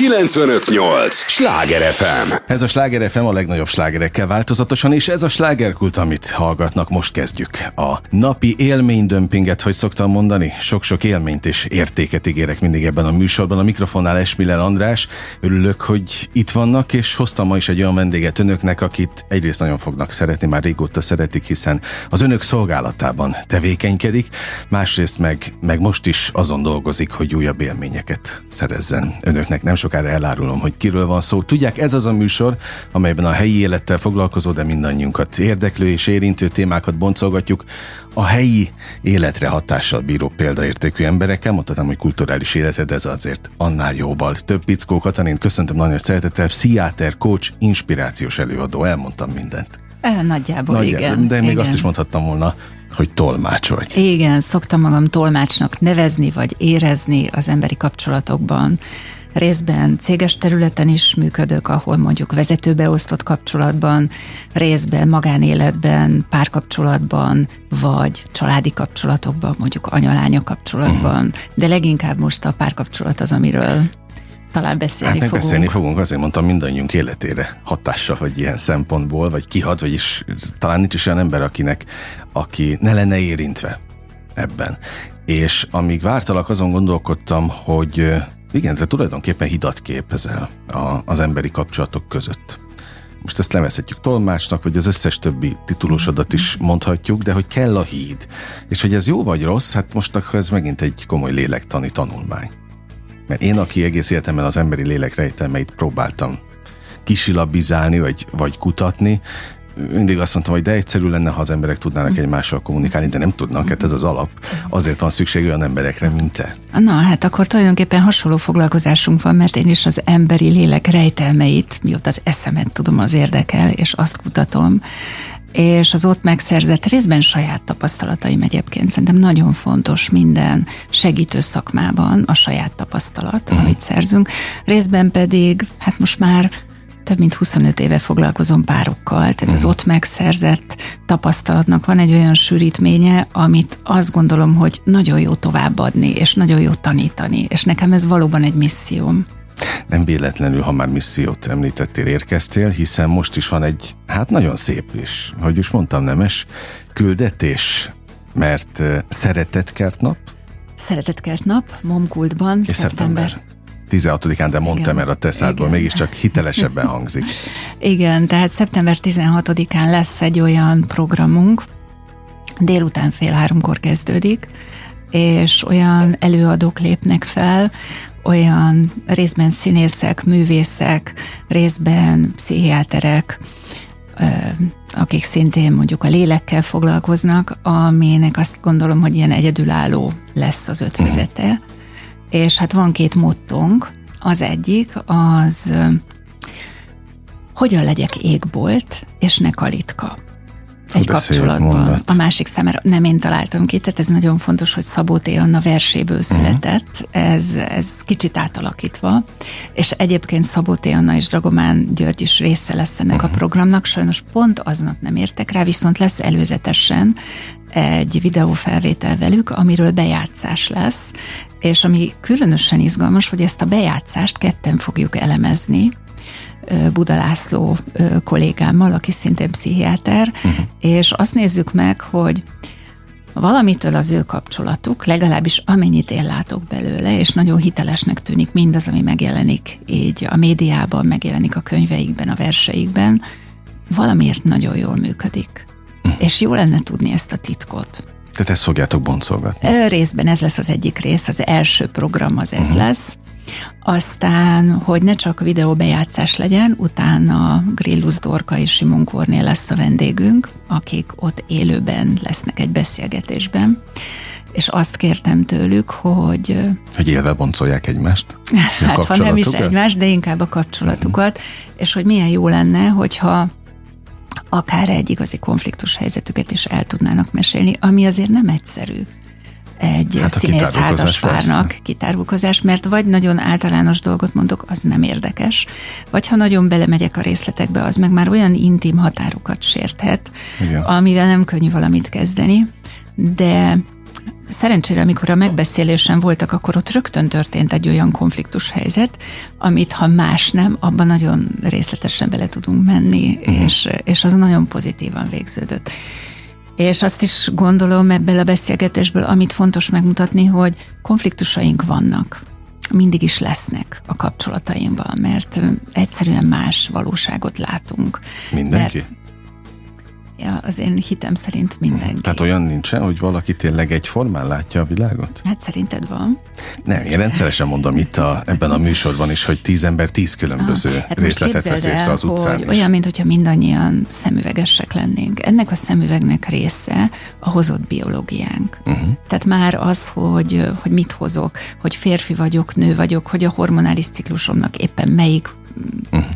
958! Sláger FM! Ez a Sláger FM a legnagyobb slágerekkel változatosan, és ez a slágerkult, amit hallgatnak, most kezdjük. A napi élménydömpinget, hogy szoktam mondani, sok-sok élményt és értéket ígérek mindig ebben a műsorban. A mikrofonnál Esmiller András, örülök, hogy itt vannak, és hoztam ma is egy olyan vendéget önöknek, akit egyrészt nagyon fognak szeretni, már régóta szeretik, hiszen az önök szolgálatában tevékenykedik, másrészt meg, meg most is azon dolgozik, hogy újabb élményeket szerezzen önöknek. Nem sokára elárulom, hogy kiről van szó. Tudják, ez az a műsor, amelyben a helyi élettel foglalkozó, de mindannyiunkat érdeklő és érintő témákat boncolgatjuk. A helyi életre hatással bíró példaértékű emberekkel, mondhatom, hogy kulturális életre, de ez azért annál jóval. Több pickó Katalin, köszöntöm nagyon szeretettel, pszichiáter, coach, inspirációs előadó, elmondtam mindent. Nagyjából, Nagyjából igen. De még igen. azt is mondhattam volna, hogy tolmács vagy. Igen, szoktam magam tolmácsnak nevezni, vagy érezni az emberi kapcsolatokban részben céges területen is működök, ahol mondjuk vezetőbeosztott kapcsolatban, részben magánéletben, párkapcsolatban, vagy családi kapcsolatokban, mondjuk anyalánya kapcsolatban, uh-huh. de leginkább most a párkapcsolat az, amiről talán beszélni hát fogunk. beszélni fogunk, azért mondtam mindannyiunk életére hatással, vagy ilyen szempontból, vagy kihat, vagyis talán nincs is olyan ember, akinek, aki ne lenne érintve ebben. És amíg vártalak, azon gondolkodtam, hogy igen, de tulajdonképpen hidat képezel a, az emberi kapcsolatok között. Most ezt nevezhetjük tolmácsnak, vagy az összes többi titulusodat is mondhatjuk, de hogy kell a híd. És hogy ez jó vagy rossz, hát most akkor ez megint egy komoly lélektani tanulmány. Mert én, aki egész életemben az emberi lélek rejtelmeit próbáltam kisilabizálni, vagy, vagy kutatni, mindig azt mondtam, hogy de egyszerű lenne, ha az emberek tudnának egymással kommunikálni, de nem tudnak, hát ez az alap. Azért van szükség olyan emberekre, mint te. Na, hát akkor tulajdonképpen hasonló foglalkozásunk van, mert én is az emberi lélek rejtelmeit, mióta az eszemet tudom, az érdekel, és azt kutatom, és az ott megszerzett részben saját tapasztalataim egyébként szerintem nagyon fontos minden segítő szakmában a saját tapasztalat, uh-huh. amit szerzünk, részben pedig, hát most már több mint 25 éve foglalkozom párokkal, tehát uh-huh. az mhm. ott megszerzett tapasztalatnak van egy olyan sűrítménye, amit azt gondolom, hogy nagyon jó továbbadni, és nagyon jó tanítani, és nekem ez valóban egy misszióm. Nem véletlenül, ha már missziót említettél, érkeztél, hiszen most is van egy, hát nagyon szép is, hogy is mondtam, nemes küldetés, mert szeretetkert nap. Szeretetkert nap, Momkultban, és szeptember. szeptember 16-án, de mondtam el a teszádból, mégiscsak hitelesebben hangzik. Igen, tehát szeptember 16-án lesz egy olyan programunk, délután fél háromkor kezdődik, és olyan előadók lépnek fel, olyan részben színészek, művészek, részben pszichiáterek, akik szintén mondjuk a lélekkel foglalkoznak, aminek azt gondolom, hogy ilyen egyedülálló lesz az ötvözete. És hát van két mottónk. Az egyik az, hogyan legyek égbolt, és ne kalitka egy kapcsolatban. A másik számára nem én találtam ki, tehát ez nagyon fontos, hogy Szabó T. Anna verséből mhm. született, uh-huh. ez, ez kicsit átalakítva, és egyébként Szabó T. Anna és Dragomán György is része lesz ennek uh-huh. a mhm. programnak, sajnos pont aznap nem értek rá, viszont lesz előzetesen egy videófelvétel velük, amiről bejátszás lesz, és ami különösen izgalmas, hogy ezt a bejátszást ketten fogjuk elemezni, Buda László kollégámmal, aki szintén pszichiáter, uh-huh. és azt nézzük meg, hogy valamitől az ő kapcsolatuk, legalábbis amennyit én látok belőle, és nagyon hitelesnek tűnik mindaz, ami megjelenik így a médiában, megjelenik a könyveikben, a verseikben, valamiért nagyon jól működik. És jó lenne tudni ezt a titkot. Tehát ezt fogjátok boncolgatni? Részben ez lesz az egyik rész, az első program az ez uh-huh. lesz. Aztán, hogy ne csak videóbejátszás legyen, utána Grillus Dorka és Simon Kornél lesz a vendégünk, akik ott élőben lesznek egy beszélgetésben és azt kértem tőlük, hogy... Hogy élve boncolják egymást? Hát, ha nem is egymást, de inkább a kapcsolatukat, uh-huh. és hogy milyen jó lenne, hogyha akár egy igazi konfliktus helyzetüket is el tudnának mesélni, ami azért nem egyszerű egy hát színész házaspárnak kitárulkozás, mert vagy nagyon általános dolgot mondok, az nem érdekes, vagy ha nagyon belemegyek a részletekbe, az meg már olyan intim határokat sérthet, Igen. amivel nem könnyű valamit kezdeni, de Szerencsére, amikor a megbeszélésen voltak, akkor ott rögtön történt egy olyan konfliktus helyzet, amit ha más nem, abban nagyon részletesen bele tudunk menni, uh-huh. és, és az nagyon pozitívan végződött. És azt is gondolom ebből a beszélgetésből, amit fontos megmutatni, hogy konfliktusaink vannak mindig is lesznek a kapcsolataimban, mert egyszerűen más valóságot látunk. Mindenki? Mert Ja, az én hitem szerint mindenki. Tehát olyan nincsen, hogy valaki tényleg egyformán látja a világot? Hát szerinted van. Nem, én rendszeresen mondom itt a, ebben a műsorban is, hogy tíz ember tíz különböző ah, hát részletet vesz észre az utcán hogy is. Olyan, mintha mindannyian szemüvegesek lennénk. Ennek a szemüvegnek része a hozott biológiánk. Uh-huh. Tehát már az, hogy, hogy mit hozok, hogy férfi vagyok, nő vagyok, hogy a hormonális ciklusomnak éppen melyik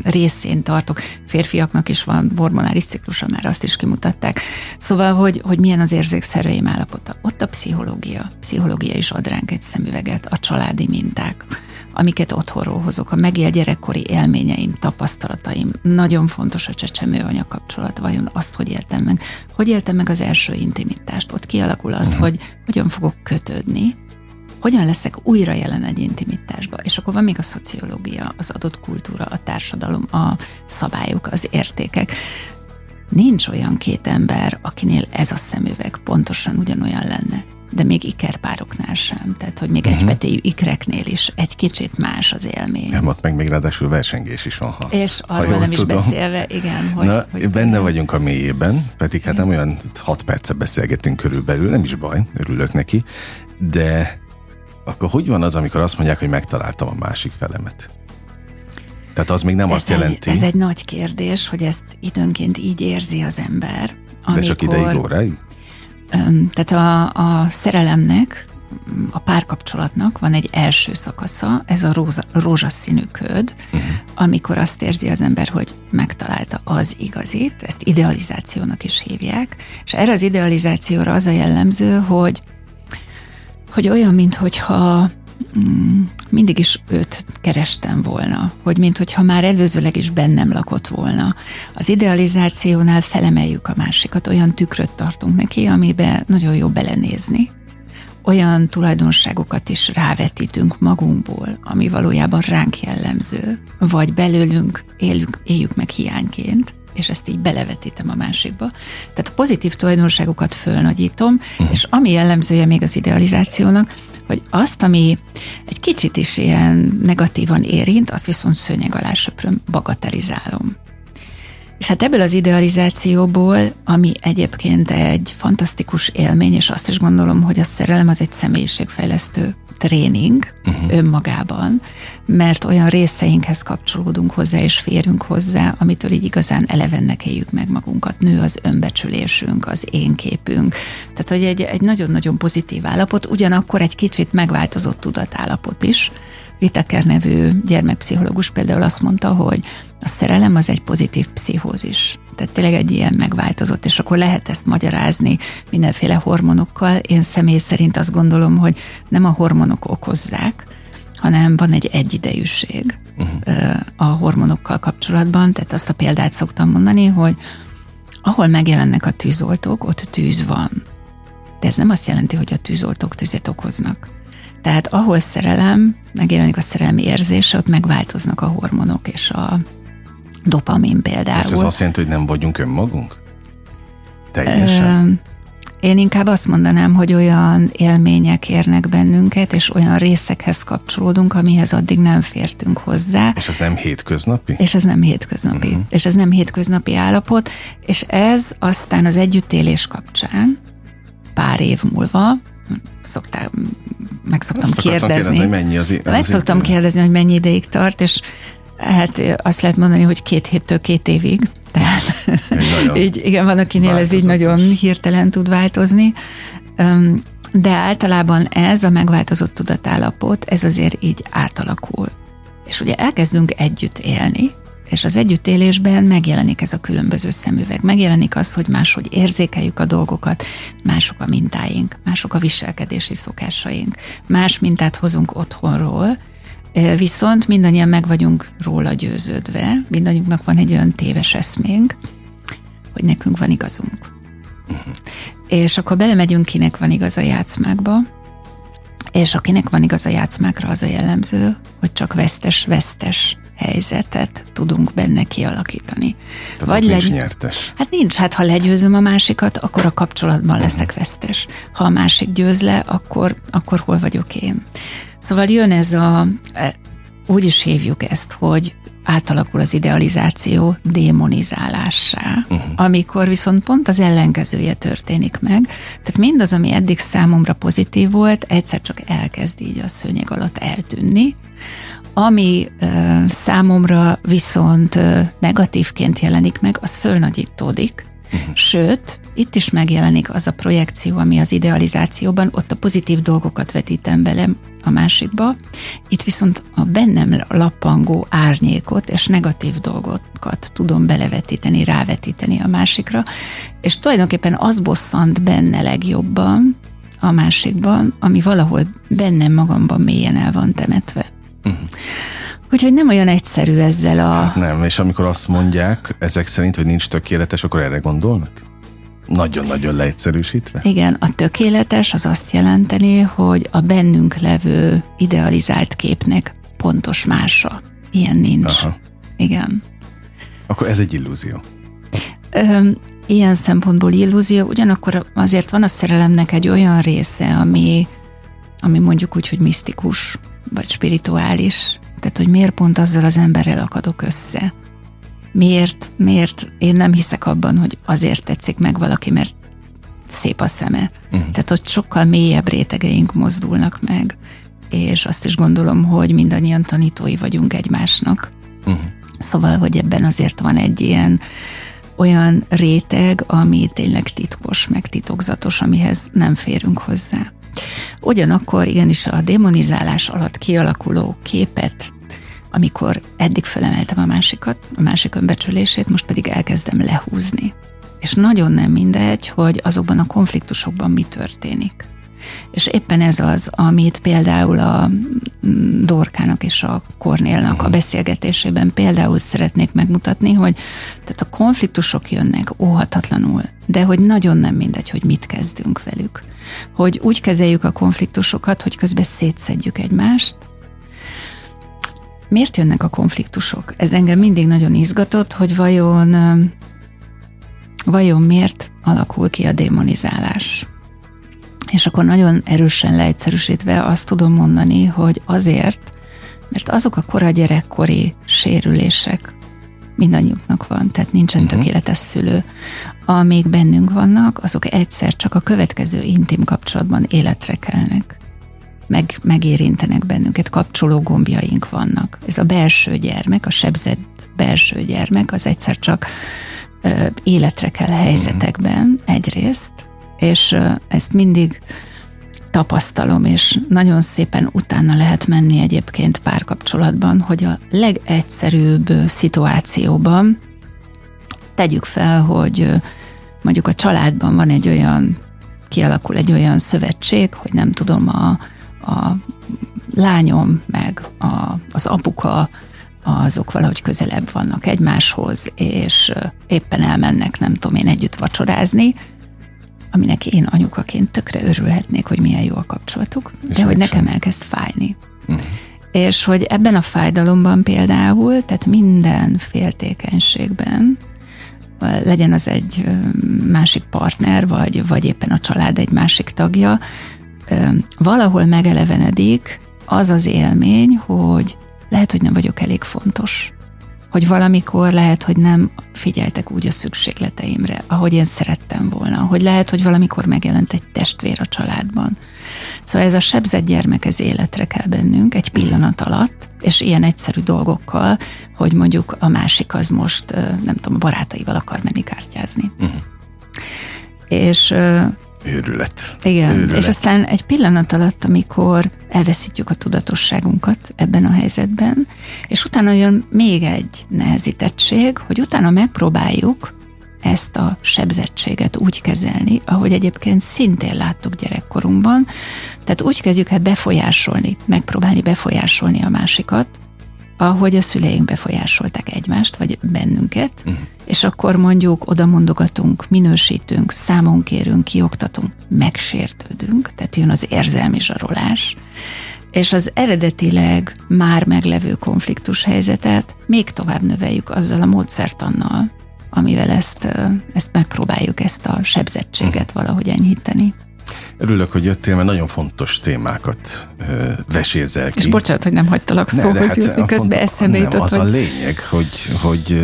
részén tartok. Férfiaknak is van hormonális ciklusa, már azt is kimutatták. Szóval, hogy, hogy milyen az érzékszerveim állapota. Ott a pszichológia. Pszichológia is ad ránk egy szemüveget, a családi minták amiket otthonról hozok, a megél gyerekkori élményeim, tapasztalataim. Nagyon fontos a csecsemő kapcsolat, vajon azt, hogy éltem meg. Hogy éltem meg az első intimitást? Ott kialakul az, uh-huh. hogy hogyan fogok kötődni, hogyan leszek újra jelen egy intimitásba. És akkor van még a szociológia, az adott kultúra, a társadalom, a szabályok, az értékek. Nincs olyan két ember, akinél ez a szemüveg pontosan ugyanolyan lenne de még ikerpároknál sem. Tehát, hogy még uh-huh. egypetéjű ikreknél is egy kicsit más az élmény. Nem, ott meg még ráadásul versengés is van. Ha, És arról nem tudom. is beszélve, igen. Hogy, Na, hogy benne igen. vagyunk a mélyében, pedig hát nem olyan hat percet beszélgetünk körülbelül, nem is baj, örülök neki, de akkor hogy van az, amikor azt mondják, hogy megtaláltam a másik felemet? Tehát az még nem ez azt egy, jelenti. Ez egy nagy kérdés, hogy ezt időnként így érzi az ember. Amikor, De csak ideig, óráig? Tehát a, a szerelemnek, a párkapcsolatnak van egy első szakasza, ez a róza, rózsaszínű köd, uh-huh. amikor azt érzi az ember, hogy megtalálta az igazit, ezt idealizációnak is hívják, és erre az idealizációra az a jellemző, hogy hogy olyan, mintha mm, mindig is őt kerestem volna, hogy mintha már előzőleg is bennem lakott volna. Az idealizációnál felemeljük a másikat, olyan tükröt tartunk neki, amiben nagyon jó belenézni. Olyan tulajdonságokat is rávetítünk magunkból, ami valójában ránk jellemző, vagy belőlünk éljük, éljük meg hiányként és ezt így belevetítem a másikba. Tehát a pozitív tulajdonságokat fölnagyítom, uh-huh. és ami jellemzője még az idealizációnak, hogy azt, ami egy kicsit is ilyen negatívan érint, azt viszont szőnyeg alá söpröm, bagatelizálom. És hát ebből az idealizációból, ami egyébként egy fantasztikus élmény, és azt is gondolom, hogy a szerelem az egy személyiségfejlesztő tréning uh-huh. önmagában, mert olyan részeinkhez kapcsolódunk hozzá, és férünk hozzá, amitől így igazán elevennek éljük meg magunkat. Nő az önbecsülésünk, az én képünk. Tehát, hogy egy, egy nagyon-nagyon pozitív állapot, ugyanakkor egy kicsit megváltozott tudatállapot is, Vitaker nevű gyermekpszichológus például azt mondta, hogy a szerelem az egy pozitív pszichózis. Tehát tényleg egy ilyen megváltozott, és akkor lehet ezt magyarázni mindenféle hormonokkal. Én személy szerint azt gondolom, hogy nem a hormonok okozzák, hanem van egy egyidejűség uh-huh. a hormonokkal kapcsolatban. Tehát azt a példát szoktam mondani, hogy ahol megjelennek a tűzoltók, ott tűz van. De ez nem azt jelenti, hogy a tűzoltók tüzet okoznak. Tehát ahol szerelem, megjelenik a szerelmi érzés, ott megváltoznak a hormonok és a dopamin például. És ez azt jelenti, hogy nem vagyunk önmagunk? Teljesen? Én inkább azt mondanám, hogy olyan élmények érnek bennünket, és olyan részekhez kapcsolódunk, amihez addig nem fértünk hozzá. És ez nem hétköznapi? És ez nem hétköznapi. Uh-huh. És ez nem hétköznapi állapot, és ez aztán az együttélés kapcsán pár év múlva szoktál, meg szoktam kérdezni. kérdezni hogy mennyi az, az meg szoktam kérdezni, hogy mennyi ideig tart, és hát azt lehet mondani, hogy két héttől két évig. Tehát így, igen, van, akinél ez így nagyon hirtelen tud változni. De általában ez a megváltozott tudatállapot, ez azért így átalakul. És ugye elkezdünk együtt élni, és az együttélésben megjelenik ez a különböző szemüveg. Megjelenik az, hogy máshogy érzékeljük a dolgokat, mások a mintáink, mások a viselkedési szokásaink, más mintát hozunk otthonról, viszont mindannyian meg vagyunk róla győződve, mindannyiunknak van egy olyan téves eszménk, hogy nekünk van igazunk. Uh-huh. és akkor belemegyünk, kinek van igaz a játszmákba, és akinek van igaz a játszmákra, az a jellemző, hogy csak vesztes-vesztes helyzetet tudunk benne kialakítani. Tehát Vagy legy... nyertes. Hát nincs, hát ha legyőzöm a másikat, akkor a kapcsolatban uh-huh. leszek vesztes. Ha a másik győz le, akkor, akkor hol vagyok én. Szóval jön ez a, e, úgy is hívjuk ezt, hogy átalakul az idealizáció démonizálássá, uh-huh. amikor viszont pont az ellenkezője történik meg. Tehát mindaz, ami eddig számomra pozitív volt, egyszer csak elkezd így a szőnyeg alatt eltűnni, ami uh, számomra viszont uh, negatívként jelenik meg, az fölnagyítódik, uh-huh. sőt, itt is megjelenik az a projekció, ami az idealizációban, ott a pozitív dolgokat vetítem bele a másikba, itt viszont a bennem lappangó árnyékot és negatív dolgokat tudom belevetíteni, rávetíteni a másikra, és tulajdonképpen az bosszant benne legjobban a másikban, ami valahol bennem magamban mélyen el van temetve. Uh-huh. Úgyhogy nem olyan egyszerű ezzel a... Hát nem, és amikor azt mondják ezek szerint, hogy nincs tökéletes, akkor erre gondolnak? Nagyon-nagyon leegyszerűsítve? Igen, a tökéletes az azt jelenteni, hogy a bennünk levő idealizált képnek pontos mása. Ilyen nincs. Aha. Igen. Akkor ez egy illúzió. Ö, ilyen szempontból illúzió, ugyanakkor azért van a szerelemnek egy olyan része, ami, ami mondjuk úgy, hogy misztikus, vagy spirituális. Tehát, hogy miért pont azzal az emberrel akadok össze miért, miért én nem hiszek abban, hogy azért tetszik meg valaki, mert szép a szeme. Uh-huh. Tehát ott sokkal mélyebb rétegeink mozdulnak meg, és azt is gondolom, hogy mindannyian tanítói vagyunk egymásnak. Uh-huh. Szóval, hogy ebben azért van egy ilyen olyan réteg, ami tényleg titkos, meg titokzatos, amihez nem férünk hozzá. Ugyanakkor igenis a demonizálás alatt kialakuló képet amikor eddig felemeltem a másikat, a másik önbecsülését, most pedig elkezdem lehúzni. És nagyon nem mindegy, hogy azokban a konfliktusokban mi történik. És éppen ez az, amit például a Dorkának és a Kornélnak a beszélgetésében például szeretnék megmutatni, hogy tehát a konfliktusok jönnek óhatatlanul, de hogy nagyon nem mindegy, hogy mit kezdünk velük. Hogy úgy kezeljük a konfliktusokat, hogy közben szétszedjük egymást, Miért jönnek a konfliktusok? Ez engem mindig nagyon izgatott, hogy vajon, vajon miért alakul ki a démonizálás. És akkor nagyon erősen leegyszerűsítve azt tudom mondani, hogy azért, mert azok a kora gyerekkori sérülések mindannyiuknak van, tehát nincsen uh-huh. tökéletes szülő. Amíg bennünk vannak, azok egyszer csak a következő intim kapcsolatban életre kelnek meg, megérintenek bennünket, kapcsoló gombjaink vannak. Ez a belső gyermek, a sebzett belső gyermek, az egyszer csak ö, életre kell helyzetekben egyrészt, és ezt mindig tapasztalom, és nagyon szépen utána lehet menni egyébként párkapcsolatban, hogy a legegyszerűbb szituációban tegyük fel, hogy mondjuk a családban van egy olyan, kialakul egy olyan szövetség, hogy nem tudom, a, a lányom meg a, az apuka azok valahogy közelebb vannak egymáshoz, és éppen elmennek, nem tudom én, együtt vacsorázni, aminek én anyukaként tökre örülhetnék, hogy milyen jó a kapcsolatuk, és de hogy nekem elkezd fájni. Mm. És hogy ebben a fájdalomban például, tehát minden féltékenységben, legyen az egy másik partner, vagy, vagy éppen a család egy másik tagja, valahol megelevenedik az az élmény, hogy lehet, hogy nem vagyok elég fontos. Hogy valamikor lehet, hogy nem figyeltek úgy a szükségleteimre, ahogy én szerettem volna. Hogy lehet, hogy valamikor megjelent egy testvér a családban. Szóval ez a sebzett gyermek, ez életre kell bennünk egy pillanat alatt, és ilyen egyszerű dolgokkal, hogy mondjuk a másik az most, nem tudom, barátaival akar menni kártyázni. Uh-huh. És Őrület. Igen, Őrület. és aztán egy pillanat alatt, amikor elveszítjük a tudatosságunkat ebben a helyzetben, és utána jön még egy nehezítettség, hogy utána megpróbáljuk ezt a sebzettséget úgy kezelni, ahogy egyébként szintén láttuk gyerekkorunkban. Tehát úgy kezdjük el befolyásolni, megpróbálni befolyásolni a másikat, ahogy a szüleink befolyásolták egymást, vagy bennünket, uh-huh. és akkor mondjuk oda mondogatunk, minősítünk, számon kérünk, kioktatunk, megsértődünk, tehát jön az érzelmi zsarolás, és az eredetileg már meglevő konfliktus helyzetet még tovább növeljük azzal a módszertannal, amivel ezt, ezt megpróbáljuk, ezt a sebzettséget uh-huh. valahogy enyhíteni. Örülök, hogy jöttél, mert nagyon fontos témákat ö, vesézel ki. És bocsánat, hogy nem hagytalak ne, szóhoz hát jutni, közben eszembe jutott. Az hogy... a lényeg, hogy, hogy,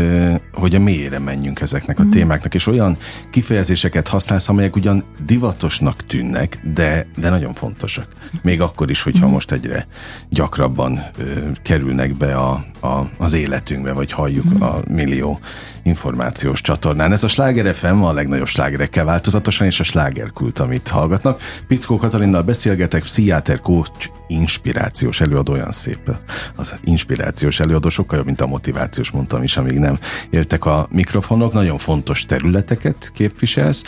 hogy a mélyére menjünk ezeknek a mm. témáknak, és olyan kifejezéseket használsz, amelyek ugyan divatosnak tűnnek, de, de nagyon fontosak. Még akkor is, hogyha mm. most egyre gyakrabban ö, kerülnek be a, a, az életünkbe, vagy halljuk mm. a millió információs csatornán. Ez a Sláger FM a legnagyobb slágerekkel változatosan, és a slágerkult, amit hallgatnak. Pickó Katalinnal beszélgetek, pszichiáter, coach, inspirációs előadó, olyan szép. Az inspirációs előadó sokkal jobb, mint a motivációs, mondtam is, amíg nem éltek a mikrofonok. Nagyon fontos területeket képviselsz,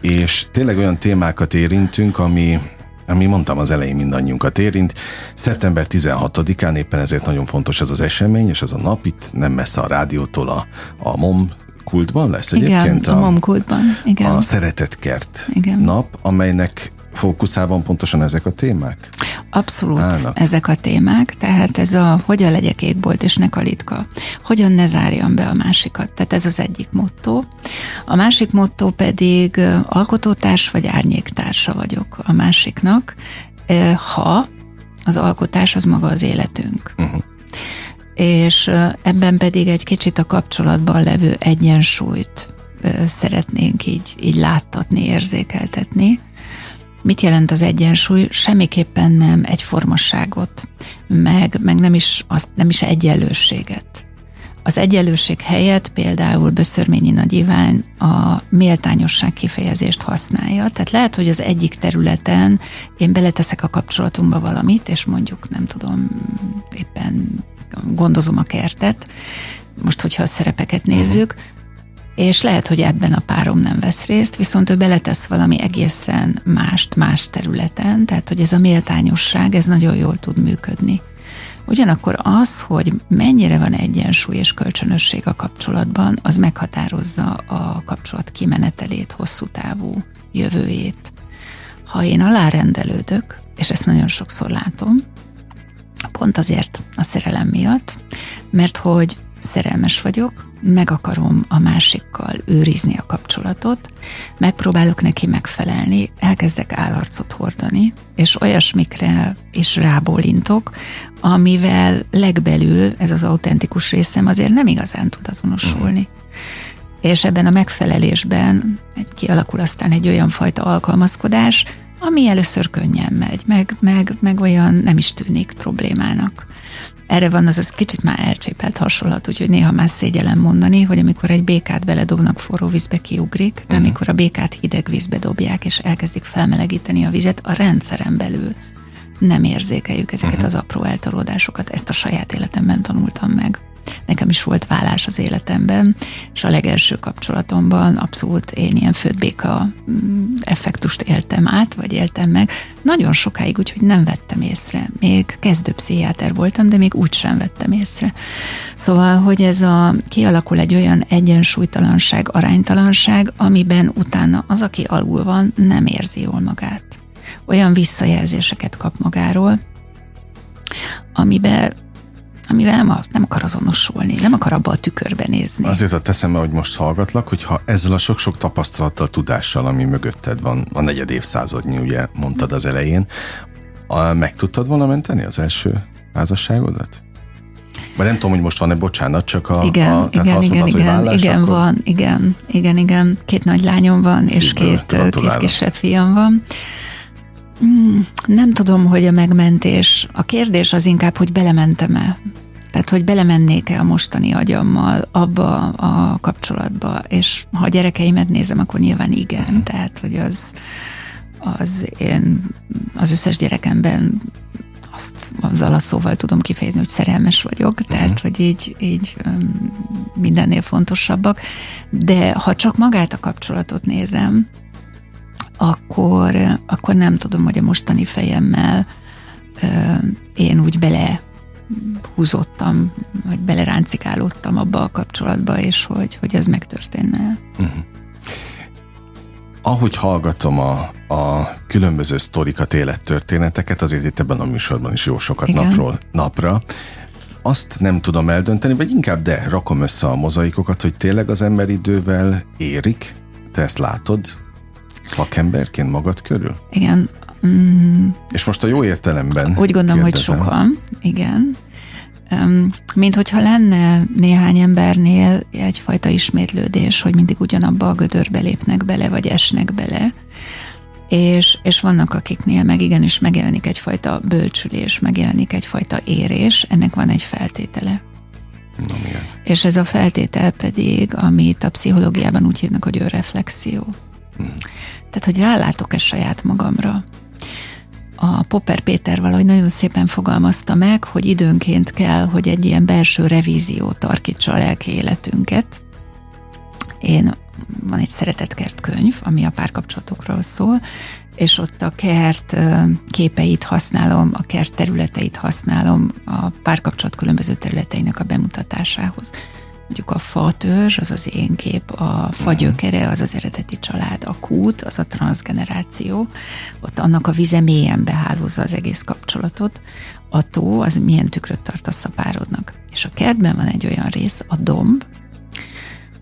és tényleg olyan témákat érintünk, ami, ami mondtam az elején mindannyiunkat érint. Szeptember 16-án éppen ezért nagyon fontos ez az esemény, és ez a nap itt nem messze a rádiótól a, a MOM kultban lesz egyébként. Igen, a, a MOM kultban, igen. A Szeretetkert igen. nap, amelynek fókuszában pontosan ezek a témák? Abszolút állnak. ezek a témák, tehát ez a hogyan legyek égbolt és ne kalitka, hogyan ne zárjam be a másikat, tehát ez az egyik motto. A másik motto pedig alkotótárs vagy árnyéktársa vagyok a másiknak, ha az alkotás az maga az életünk. Uh-huh. És ebben pedig egy kicsit a kapcsolatban levő egyensúlyt szeretnénk így, így láttatni, érzékeltetni Mit jelent az egyensúly? Semmiképpen nem egy formasságot, meg, meg nem, is, azt, nem is egyenlőséget. Az egyenlőség helyett például Böszörményi Nagy Iván a méltányosság kifejezést használja. Tehát lehet, hogy az egyik területen én beleteszek a kapcsolatunkba valamit, és mondjuk nem tudom, éppen gondozom a kertet, most, hogyha a szerepeket nézzük, és lehet, hogy ebben a párom nem vesz részt, viszont ő beletesz valami egészen mást, más területen, tehát hogy ez a méltányosság, ez nagyon jól tud működni. Ugyanakkor az, hogy mennyire van egyensúly és kölcsönösség a kapcsolatban, az meghatározza a kapcsolat kimenetelét, hosszú távú jövőjét. Ha én alárendelődök, és ezt nagyon sokszor látom, pont azért a szerelem miatt, mert hogy szerelmes vagyok, meg akarom a másikkal őrizni a kapcsolatot, megpróbálok neki megfelelni, elkezdek állarcot hordani, és olyasmikre is rábólintok, amivel legbelül ez az autentikus részem azért nem igazán tud azonosulni. Uh-huh. És ebben a megfelelésben kialakul aztán egy olyan fajta alkalmazkodás, ami először könnyen megy, meg, meg, meg olyan nem is tűnik problémának. Erre van az, az kicsit már elcsépelt hasonlat, úgyhogy néha már szégyellem mondani, hogy amikor egy békát beledobnak forró vízbe kiugrik, de uh-huh. amikor a békát hideg vízbe dobják, és elkezdik felmelegíteni a vizet, a rendszeren belül nem érzékeljük ezeket uh-huh. az apró eltolódásokat. Ezt a saját életemben tanultam meg. Nekem is volt vállás az életemben, és a legelső kapcsolatomban abszolút én ilyen földbéka mm, effektust éltem át, vagy éltem meg. Nagyon sokáig, úgyhogy nem vettem észre. Még kezdő pszichiáter voltam, de még úgy sem vettem észre. Szóval, hogy ez a kialakul egy olyan egyensúlytalanság, aránytalanság, amiben utána az, aki alul van, nem érzi jól magát. Olyan visszajelzéseket kap magáról, amiben amivel nem, nem akar azonosulni, nem akar abba a tükörbe nézni. Azért a teszembe, hogy most hallgatlak, hogyha ezzel a sok-sok tapasztalattal, tudással, ami mögötted van, a negyed évszázadnyi, ugye mondtad az elején, a, meg tudtad volna menteni az első házasságodat? Vagy nem tudom, hogy most van-e, bocsánat, csak a... Igen, a, igen, igen, mondtad, igen, vállás, igen, akkor... van, igen, igen, igen. Két nagy lányom van, Szívből, és két, két kisebb fiam van. Hmm, nem tudom, hogy a megmentés. A kérdés az inkább, hogy belementem-e. Tehát, hogy belemennék-e a mostani agyammal abba a kapcsolatba, és ha a gyerekeimet nézem, akkor nyilván igen. Mhm. Tehát, hogy az, az én az összes gyerekemben azt azzal a szóval tudom kifejezni, hogy szerelmes vagyok, tehát, uh-huh. hogy így, így mindennél fontosabbak. De ha csak magát a kapcsolatot nézem, akkor, akkor nem tudom, hogy a mostani fejemmel én úgy bele húzottam, vagy beleráncikálódtam abba a kapcsolatba, és hogy, hogy ez megtörténne. Uh-huh. Ahogy hallgatom a, a különböző sztorikat, élettörténeteket, azért itt ebben a műsorban is jó sokat Igen. napról napra, azt nem tudom eldönteni, vagy inkább de, rakom össze a mozaikokat, hogy tényleg az ember idővel érik, te ezt látod szakemberként magad körül? Igen. Mm. És most a jó értelemben Úgy gondolom, kérdezem. hogy sokan, igen. Mint hogyha lenne néhány embernél egyfajta ismétlődés, hogy mindig ugyanabba a gödörbe lépnek bele, vagy esnek bele. És, és vannak akiknél meg igenis megjelenik egyfajta bölcsülés, megjelenik egyfajta érés, ennek van egy feltétele. Na, mi ez? És ez a feltétel pedig, amit a pszichológiában úgy hívnak, hogy önreflexió. Tehát, hogy rálátok-e saját magamra, a Popper Péter valahogy nagyon szépen fogalmazta meg, hogy időnként kell, hogy egy ilyen belső revízió tarkítsa a lelki életünket. Én van egy szeretetkert könyv, ami a párkapcsolatokról szól, és ott a kert képeit használom, a kert területeit használom a párkapcsolat különböző területeinek a bemutatásához mondjuk a fatörzs, az az én kép, a fagyökere, az az eredeti család, a kút, az a transgeneráció, ott annak a vize mélyen behálózza az egész kapcsolatot, a tó, az milyen tükröt tart a szapárodnak. És a kertben van egy olyan rész, a domb,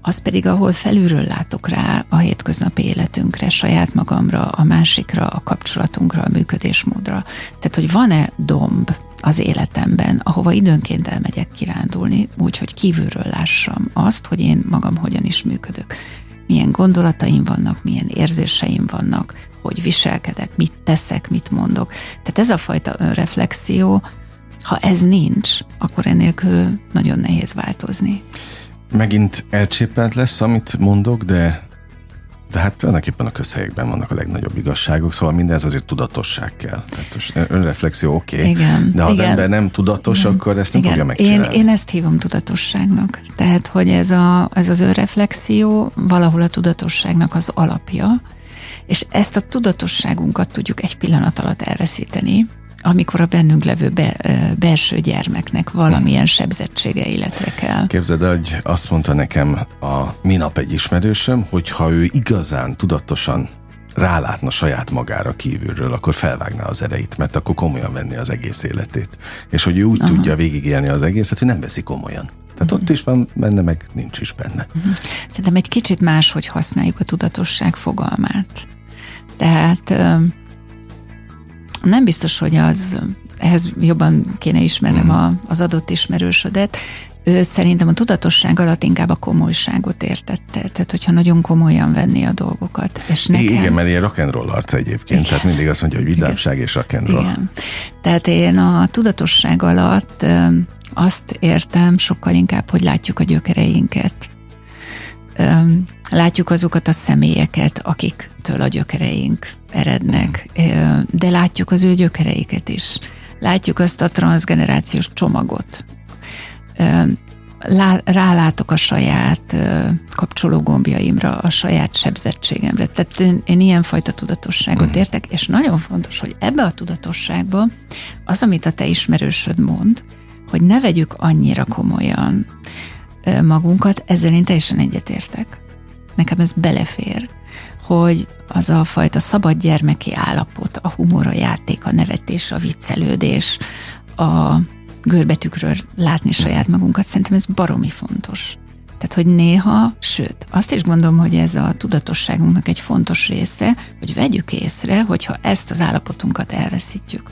az pedig, ahol felülről látok rá a hétköznapi életünkre, saját magamra, a másikra, a kapcsolatunkra, a működésmódra. Tehát, hogy van-e domb, az életemben, ahova időnként elmegyek kirándulni, úgyhogy kívülről lássam azt, hogy én magam hogyan is működök. Milyen gondolataim vannak, milyen érzéseim vannak, hogy viselkedek, mit teszek, mit mondok. Tehát ez a fajta önreflexió, ha ez nincs, akkor enélkül nagyon nehéz változni. Megint elcsépelt lesz, amit mondok, de de hát tulajdonképpen a közhelyekben vannak a legnagyobb igazságok, szóval mindez azért tudatosság kell. Tehát most önreflexió oké, okay, igen, de ha igen. az ember nem tudatos, igen, akkor ezt nem igen. fogja megcsinálni. Én, én ezt hívom tudatosságnak. Tehát, hogy ez, a, ez az önreflexió valahol a tudatosságnak az alapja, és ezt a tudatosságunkat tudjuk egy pillanat alatt elveszíteni, amikor a bennünk levő be, belső gyermeknek valamilyen sebzettsége életre kell. Képzeld, hogy azt mondta nekem a minap egy ismerősöm, hogy ha ő igazán tudatosan rálátna saját magára kívülről, akkor felvágná az ereit, mert akkor komolyan venni az egész életét. És hogy ő úgy Aha. tudja végigélni az egészet, hogy nem veszi komolyan. Tehát ott is van benne, meg nincs is benne. Mhm. Szerintem egy kicsit más, hogy használjuk a tudatosság fogalmát. Tehát nem biztos, hogy az, ehhez jobban kéne ismernem mhm. a, az adott ismerősödet, ő szerintem a tudatosság alatt inkább a komolyságot értette. Tehát, hogyha nagyon komolyan venni a dolgokat. És nekem... Igen, mert ilyen rock'n'roll arc egyébként. Igen. Tehát mindig azt mondja, hogy vidámság Igen. és rock'n'roll. Igen. Tehát én a tudatosság alatt azt értem sokkal inkább, hogy látjuk a gyökereinket. Látjuk azokat a személyeket, akiktől a gyökereink erednek, de látjuk az ő gyökereiket is. Látjuk azt a transgenerációs csomagot. Rálátok a saját kapcsológombjaimra, a saját sebzettségemre. Tehát én, én ilyenfajta tudatosságot mhm. értek, és nagyon fontos, hogy ebbe a tudatosságba az, amit a te ismerősöd mond, hogy ne vegyük annyira komolyan magunkat, ezzel én teljesen egyetértek. Nekem ez belefér, hogy az a fajta szabad gyermeki állapot, a humor, a játék, a nevetés, a viccelődés, a görbetükről látni saját magunkat, szerintem ez baromi fontos. Tehát, hogy néha, sőt, azt is gondolom, hogy ez a tudatosságunknak egy fontos része, hogy vegyük észre, hogyha ezt az állapotunkat elveszítjük.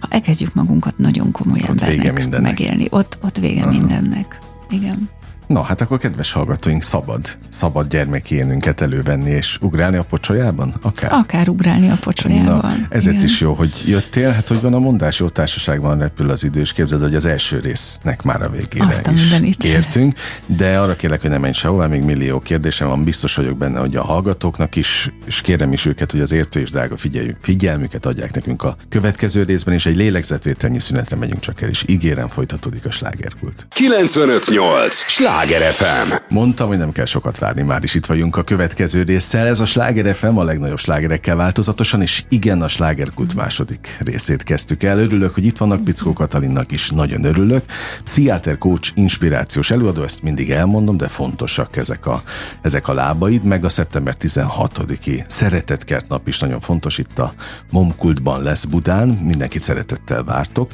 Ha elkezdjük magunkat nagyon komoly ott embernek megélni, ott, ott vége Aha. mindennek. Igen. Na, hát akkor kedves hallgatóink, szabad, szabad gyermekélnünket elővenni és ugrálni a pocsolyában? Akár? Akár ugrálni a pocsolyában. Na, ezért Igen. is jó, hogy jöttél. Hát, hogy van a mondás, jó társaságban repül az idő, és képzeld, hogy az első résznek már a végére Azt a is mindenit. értünk. De arra kérlek, hogy ne menj sehová, még millió kérdésem van. Biztos vagyok benne, hogy a hallgatóknak is, és kérem is őket, hogy az értő és drága figyeljük, figyelmüket adják nekünk a következő részben, és egy lélegzetvételnyi szünetre megyünk csak el, és ígérem folytatódik a slágerkult. 958! Sláger! Sláger FM. Mondtam, hogy nem kell sokat várni, már is itt vagyunk a következő résszel. Ez a Sláger FM a legnagyobb slágerekkel változatosan, és igen, a Slágerkult második részét kezdtük el. Örülök, hogy itt vannak Pickó Katalinnak is, nagyon örülök. Pszichiáter, coach, inspirációs előadó, ezt mindig elmondom, de fontosak ezek a, ezek a lábaid, meg a szeptember 16-i szeretetkert nap is nagyon fontos, itt a Momkultban lesz Budán, mindenkit szeretettel vártok,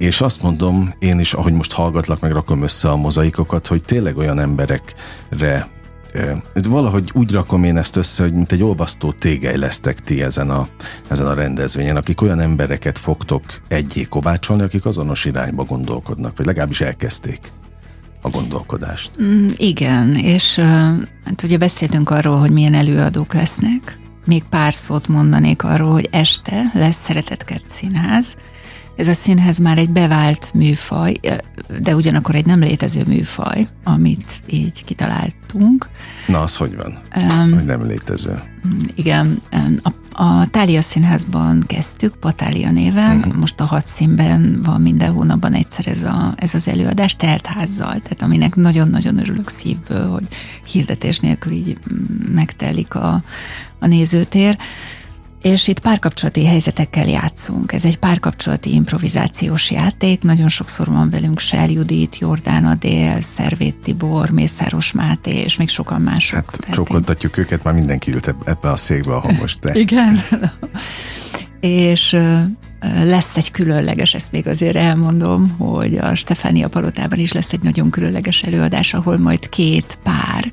és azt mondom, én is, ahogy most hallgatlak, meg rakom össze a mozaikokat, hogy tényleg olyan emberekre valahogy úgy rakom én ezt össze, hogy mint egy olvasztó tégely lesztek ti ezen a, ezen a rendezvényen, akik olyan embereket fogtok egyé kovácsolni, akik azonos irányba gondolkodnak, vagy legalábbis elkezdték a gondolkodást. Mm, igen, és hát ugye beszéltünk arról, hogy milyen előadók lesznek. Még pár szót mondanék arról, hogy este lesz Szeretetkert Színház, ez a színhez már egy bevált műfaj, de ugyanakkor egy nem létező műfaj, amit így kitaláltunk. Na, az hogy van? Um, hogy nem létező. Igen, a, a Tália Színházban kezdtük, Patália néven, uh-huh. most a hat színben van minden hónapban egyszer ez, a, ez az előadás, teltházzal, tehát aminek nagyon-nagyon örülök szívből, hogy hirdetés nélkül így megtelik a, a nézőtér. És itt párkapcsolati helyzetekkel játszunk. Ez egy párkapcsolati improvizációs játék. Nagyon sokszor van velünk Sel Judit, Jordán Adél, Szervét Tibor, Mészáros Máté, és még sokan mások. Hát csokontatjuk én... őket, már mindenki ült ebbe a székbe, ahol most te. Igen. és lesz egy különleges, ezt még azért elmondom, hogy a Stefánia Palotában is lesz egy nagyon különleges előadás, ahol majd két pár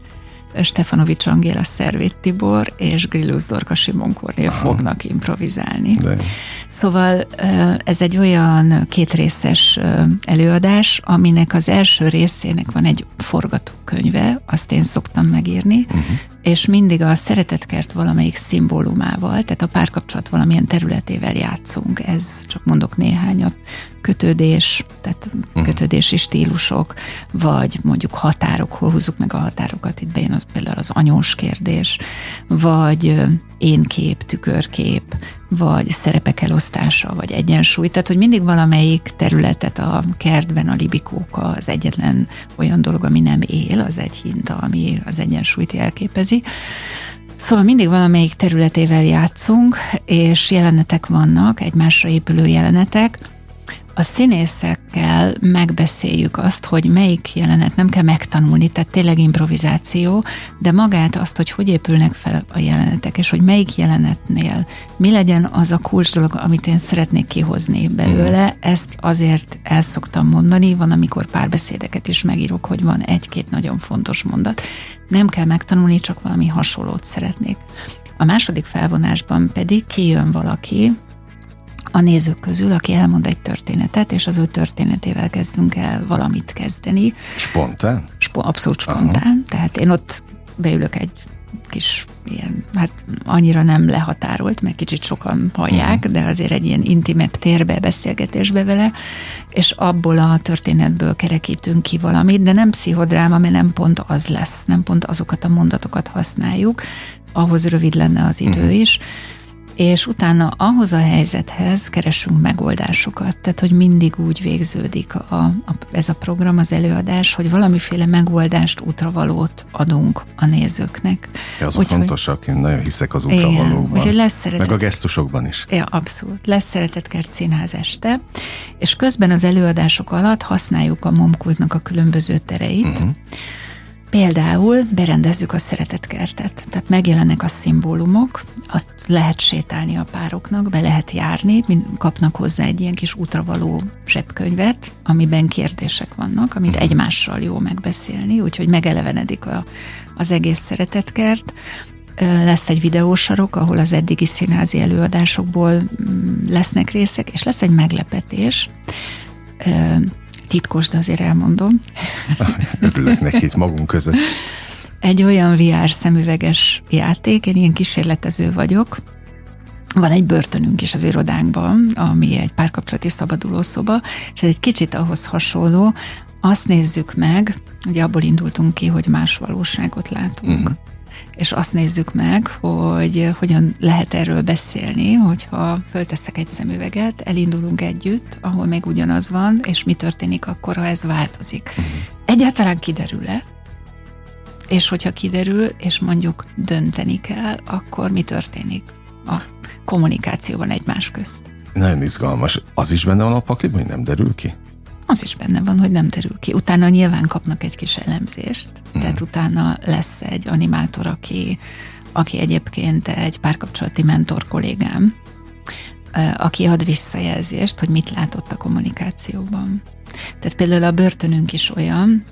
Stefanovics Angéla Szervét Tibor és Grillus Dorka Simon Kornél fognak improvizálni. De. Szóval ez egy olyan kétrészes előadás, aminek az első részének van egy forgatókönyve, azt én szoktam megírni, uh-huh és mindig a szeretetkert valamelyik szimbólumával, tehát a párkapcsolat valamilyen területével játszunk. Ez csak mondok néhányat. Kötődés, tehát uh-huh. kötődési stílusok, vagy mondjuk határok, hol húzzuk meg a határokat, itt bejön az például az anyós kérdés, vagy én kép, tükörkép, vagy szerepek elosztása, vagy egyensúly. Tehát, hogy mindig valamelyik területet a kertben a libikóka az egyetlen olyan dolog, ami nem él, az egy hinta, ami az egyensúlyt jelképezi. Szóval mindig valamelyik területével játszunk, és jelenetek vannak, egymásra épülő jelenetek, a színészekkel megbeszéljük azt, hogy melyik jelenet nem kell megtanulni, tehát tényleg improvizáció, de magát azt, hogy hogy épülnek fel a jelenetek, és hogy melyik jelenetnél mi legyen az a kulcs dolog, amit én szeretnék kihozni belőle, mhm. ezt azért el szoktam mondani, van, amikor párbeszédeket is megírok, hogy van egy-két nagyon fontos mondat. Nem kell megtanulni, csak valami hasonlót szeretnék. A második felvonásban pedig kijön valaki, a nézők közül, aki elmond egy történetet, és az ő történetével kezdünk el valamit kezdeni. Spontán? Spo- abszolút spontán. Aha. Tehát én ott beülök egy kis ilyen, hát annyira nem lehatárolt, mert kicsit sokan hallják, uh-huh. de azért egy ilyen intimebb térbe, beszélgetésbe vele, és abból a történetből kerekítünk ki valamit, de nem pszichodráma, mert nem pont az lesz, nem pont azokat a mondatokat használjuk, ahhoz rövid lenne az idő uh-huh. is, és utána ahhoz a helyzethez keresünk megoldásokat. Tehát, hogy mindig úgy végződik a, a, ez a program, az előadás, hogy valamiféle megoldást, útravalót adunk a nézőknek. Ja, azok úgy, fontosak, én nagyon hiszek az útravalókban. Úgyhogy lesz szeretet, meg a gesztusokban is. Ja, abszolút. Lesz Szeretetkert Színház este, és közben az előadások alatt használjuk a momkultnak a különböző tereit, uh-huh Például berendezzük a szeretetkertet, tehát megjelennek a szimbólumok, azt lehet sétálni a pároknak, be lehet járni, kapnak hozzá egy ilyen kis útravaló zsebkönyvet, amiben kérdések vannak, amit mhm. egymással jó megbeszélni, úgyhogy megelevenedik a, az egész szeretetkert. Lesz egy videósarok, ahol az eddigi színházi előadásokból mm, lesznek részek, és lesz egy meglepetés titkos, de azért elmondom. Örülök neki itt magunk között. Egy olyan VR szemüveges játék, én ilyen kísérletező vagyok, van egy börtönünk is az irodánkban, ami egy párkapcsolati szabadulószoba, és ez egy kicsit ahhoz hasonló. Azt nézzük meg, ugye abból indultunk ki, hogy más valóságot látunk. Uh-huh és azt nézzük meg, hogy hogyan lehet erről beszélni, hogyha fölteszek egy szemüveget, elindulunk együtt, ahol még ugyanaz van, és mi történik akkor, ha ez változik. Uh-huh. egyáltalán kiderül-e, és hogyha kiderül, és mondjuk dönteni kell, akkor mi történik a kommunikációban egymás közt? Nagyon izgalmas. Az is benne van a pakliban, hogy nem derül ki? Az is benne van, hogy nem derül ki. Utána nyilván kapnak egy kis elemzést, mm. tehát utána lesz egy animátor, aki, aki egyébként egy párkapcsolati mentor kollégám, aki ad visszajelzést, hogy mit látott a kommunikációban. Tehát például a börtönünk is olyan,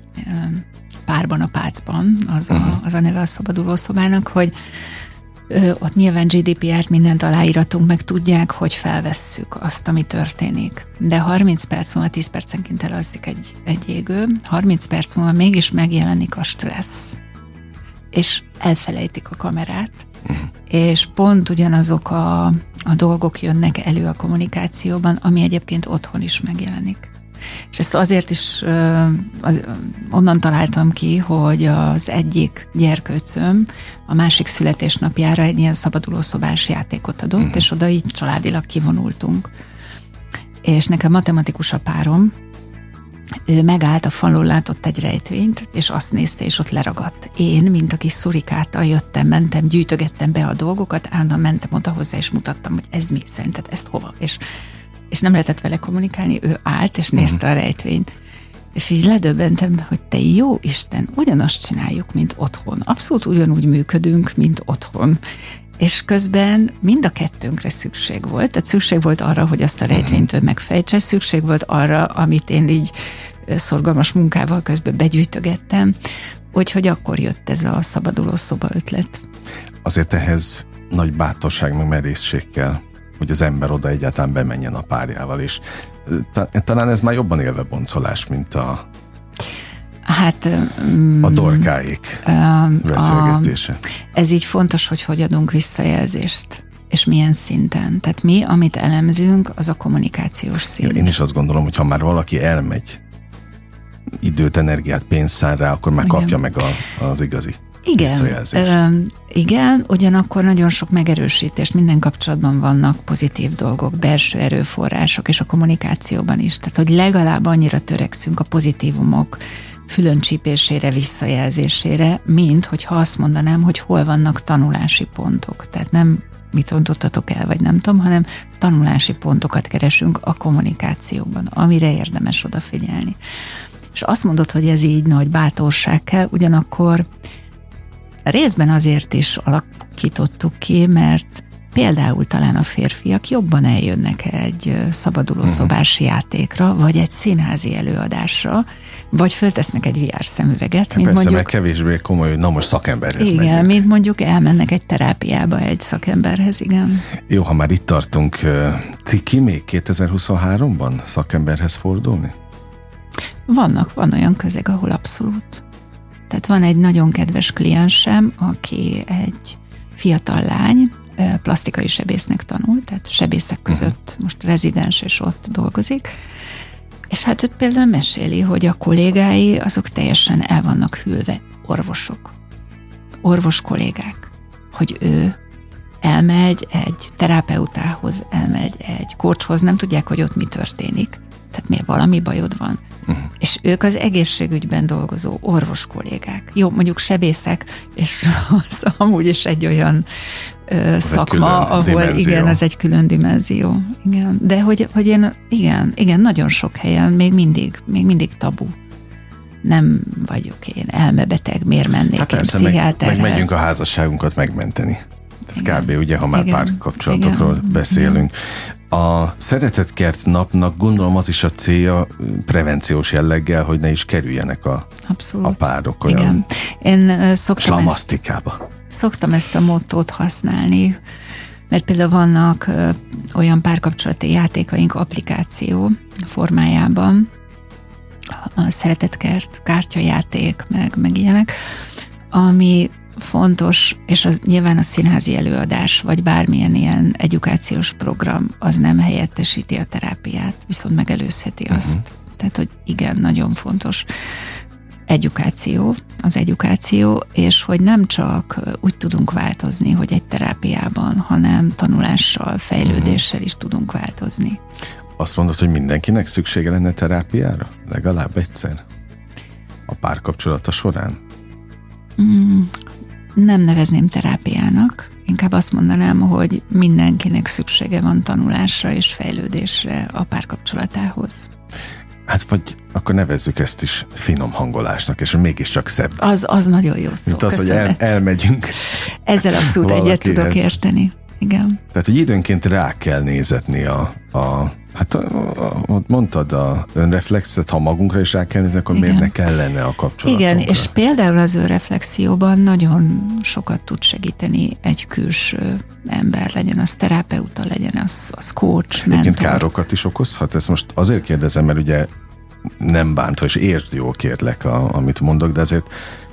párban a pácban, az a, mhm. az a neve a szabaduló szobának, hogy ott nyilván GDPR-t mindent aláíratunk, meg tudják, hogy felvesszük azt, ami történik. De 30 perc múlva, 10 percenként elalszik egy, egy égő, 30 perc múlva mégis megjelenik a stressz. És elfelejtik a kamerát, uh-huh. és pont ugyanazok a, a dolgok jönnek elő a kommunikációban, ami egyébként otthon is megjelenik. És ezt azért is az, onnan találtam ki, hogy az egyik gyerkőcöm a másik születésnapjára egy ilyen szabadulószobás játékot adott, uh-huh. és oda így családilag kivonultunk. És nekem matematikus a párom, ő megállt a falon, látott egy rejtvényt, és azt nézte, és ott leragadt. Én, mint aki szurikáltal jöttem, mentem, gyűjtögettem be a dolgokat, állandóan mentem oda hozzá, és mutattam, hogy ez mi, szerinted ezt hova. És és nem lehetett vele kommunikálni, ő állt és nézte a rejtvényt. És így ledöbbentem, hogy te jó Isten, ugyanazt csináljuk, mint otthon. Abszolút ugyanúgy működünk, mint otthon. És közben mind a kettőnkre szükség volt. Tehát szükség volt arra, hogy azt a rejtvényt ő megfejtse, szükség volt arra, amit én így szorgalmas munkával közben begyűjtögettem, úgyhogy akkor jött ez a szabaduló szoba ötlet. Azért ehhez nagy bátorság, meg merészség kell hogy az ember oda egyáltalán bemenjen a párjával, és talán ez már jobban élve boncolás, mint a Hát a dorkáik beszélgetése. A, ez így fontos, hogy hogy adunk visszajelzést és milyen szinten. Tehát mi, amit elemzünk, az a kommunikációs szint. Én is azt gondolom, hogy ha már valaki elmegy időt, energiát, pénzt szán rá, akkor már Igen. kapja meg a, az igazi igen, ö, igen, ugyanakkor nagyon sok megerősítést, minden kapcsolatban vannak pozitív dolgok, belső erőforrások, és a kommunikációban is. Tehát, hogy legalább annyira törekszünk a pozitívumok fülöncsípésére, visszajelzésére, mint hogyha azt mondanám, hogy hol vannak tanulási pontok. Tehát nem mit ontottatok el, vagy nem tudom, hanem tanulási pontokat keresünk a kommunikációban, amire érdemes odafigyelni. És azt mondod, hogy ez így nagy bátorság kell, ugyanakkor Részben azért is alakítottuk ki, mert például talán a férfiak jobban eljönnek egy szabaduló szobás uh-huh. játékra, vagy egy színházi előadásra, vagy föltesznek egy VR szemüveget. mint Persze, mondjuk, meg kevésbé komoly, na most szakemberhez Igen, megyünk. mint mondjuk elmennek egy terápiába egy szakemberhez, igen. Jó, ha már itt tartunk, ciki még 2023-ban szakemberhez fordulni? Vannak, van olyan közeg, ahol abszolút. Tehát van egy nagyon kedves kliensem, aki egy fiatal lány, plastikai sebésznek tanul, tehát sebészek mhm. között most rezidens és ott dolgozik, és hát őt például meséli, hogy a kollégái azok teljesen el vannak hűlve, orvosok, orvos kollégák, hogy ő elmegy egy terapeutához, elmegy egy kocshoz, nem tudják, hogy ott mi történik. Tehát miért valami bajod van? Uh-huh. És ők az egészségügyben dolgozó orvos kollégák. Jó, mondjuk sebészek, és az amúgy is egy olyan ö, szakma, ahol dimenzió. igen, az egy külön dimenzió. Igen. De hogy, hogy én, igen, igen, nagyon sok helyen még mindig, még mindig tabu nem vagyok én elmebeteg, miért mennék hát én persze, meg, meg megyünk a házasságunkat megmenteni. Tehát kb. ugye, ha már Igen. pár kapcsolatokról Igen. beszélünk. A Szeretetkert napnak gondolom az is a célja prevenciós jelleggel, hogy ne is kerüljenek a, Abszolút. a párok olyan Igen. Én szoktam ezt, szoktam ezt a mottót használni, mert például vannak olyan párkapcsolati játékaink applikáció formájában, a szeretetkert, kártyajáték, meg, meg ilyenek, ami fontos, és az nyilván a színházi előadás, vagy bármilyen ilyen edukációs program, az nem helyettesíti a terápiát, viszont megelőzheti uh-huh. azt. Tehát, hogy igen, nagyon fontos edukáció, az edukáció, és hogy nem csak úgy tudunk változni, hogy egy terápiában, hanem tanulással, fejlődéssel is tudunk változni. Azt mondod, hogy mindenkinek szüksége lenne terápiára? Legalább egyszer? a párkapcsolata során? Mm, nem nevezném terápiának, inkább azt mondanám, hogy mindenkinek szüksége van tanulásra és fejlődésre a párkapcsolatához. Hát vagy akkor nevezzük ezt is finom hangolásnak, és mégiscsak szebb. Az, az nagyon jó szó. Mint az, hogy el, elmegyünk. Ezzel abszolút egyet tudok érteni. Igen. Tehát, hogy időnként rá kell nézetni a, a Hát ott mondtad a önreflexet, ha magunkra is rá kell nézni, akkor Igen. miért ne kellene a kapcsolatunkra? Igen, és például az önreflexióban nagyon sokat tud segíteni egy külső ember, legyen az terapeuta, legyen az, az coach, Egyébként mentor. károkat is okozhat? Ezt most azért kérdezem, mert ugye nem bántva, és értsd jól kérlek, a, amit mondok, de azért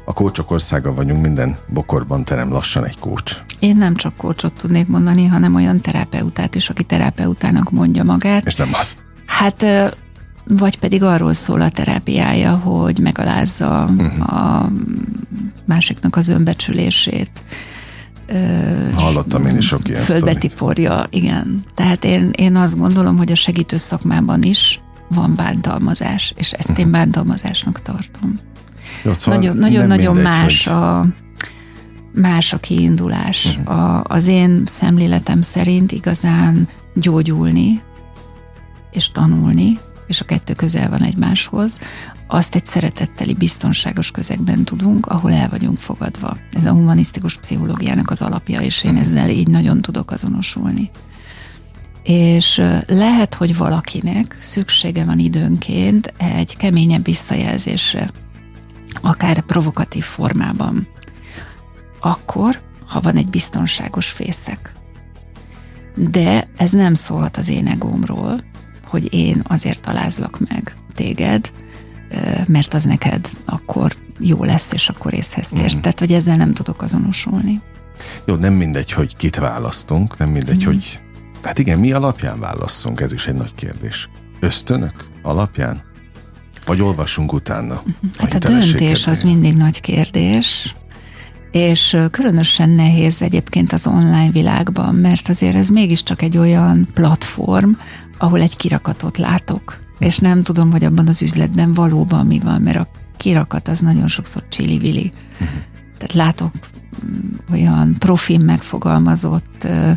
a kócsok országa vagyunk, minden bokorban terem lassan egy kócs. Én nem csak kócsot tudnék mondani, hanem olyan terapeutát is, aki terapeutának mondja magát. És nem az. Hát vagy pedig arról szól a terápiája, hogy megalázza uh-huh. a másiknak az önbecsülését. Hallottam én is sok ilyen Földbe tiporja, igen. Tehát én, én azt gondolom, hogy a segítő szakmában is van bántalmazás, és ezt uh-huh. én mhm. bántalmazásnak tartom. Jó, szóval nagyon, más hogy... a más a kiindulás. Uh-huh. A, az én szemléletem szerint igazán gyógyulni és tanulni, és a kettő közel van egymáshoz, azt egy szeretetteli, biztonságos közegben tudunk, ahol el vagyunk fogadva. Ez a humanisztikus pszichológiának az alapja, és én uh-huh. ezzel így nagyon tudok azonosulni. És lehet, hogy valakinek szüksége van időnként egy keményebb visszajelzésre, akár provokatív formában, akkor, ha van egy biztonságos fészek. De ez nem szólhat az én egómról, hogy én azért talázlak meg téged, mert az neked akkor jó lesz, és akkor észhez térsz. Mm. Tehát, hogy ezzel nem tudok azonosulni. Jó, nem mindegy, hogy kit választunk, nem mindegy, mm. hogy... Hát igen, mi alapján válasszunk, ez is egy nagy kérdés. Ösztönök alapján? Vagy olvassunk utána? Hát a, a döntés az mindig nagy kérdés, és különösen nehéz egyébként az online világban, mert azért ez mégiscsak egy olyan platform, ahol egy kirakatot látok, és nem tudom, hogy abban az üzletben valóban mi van, mert a kirakat az nagyon sokszor csili-vili. Uh-huh. Tehát látok mm, olyan profin megfogalmazott ö,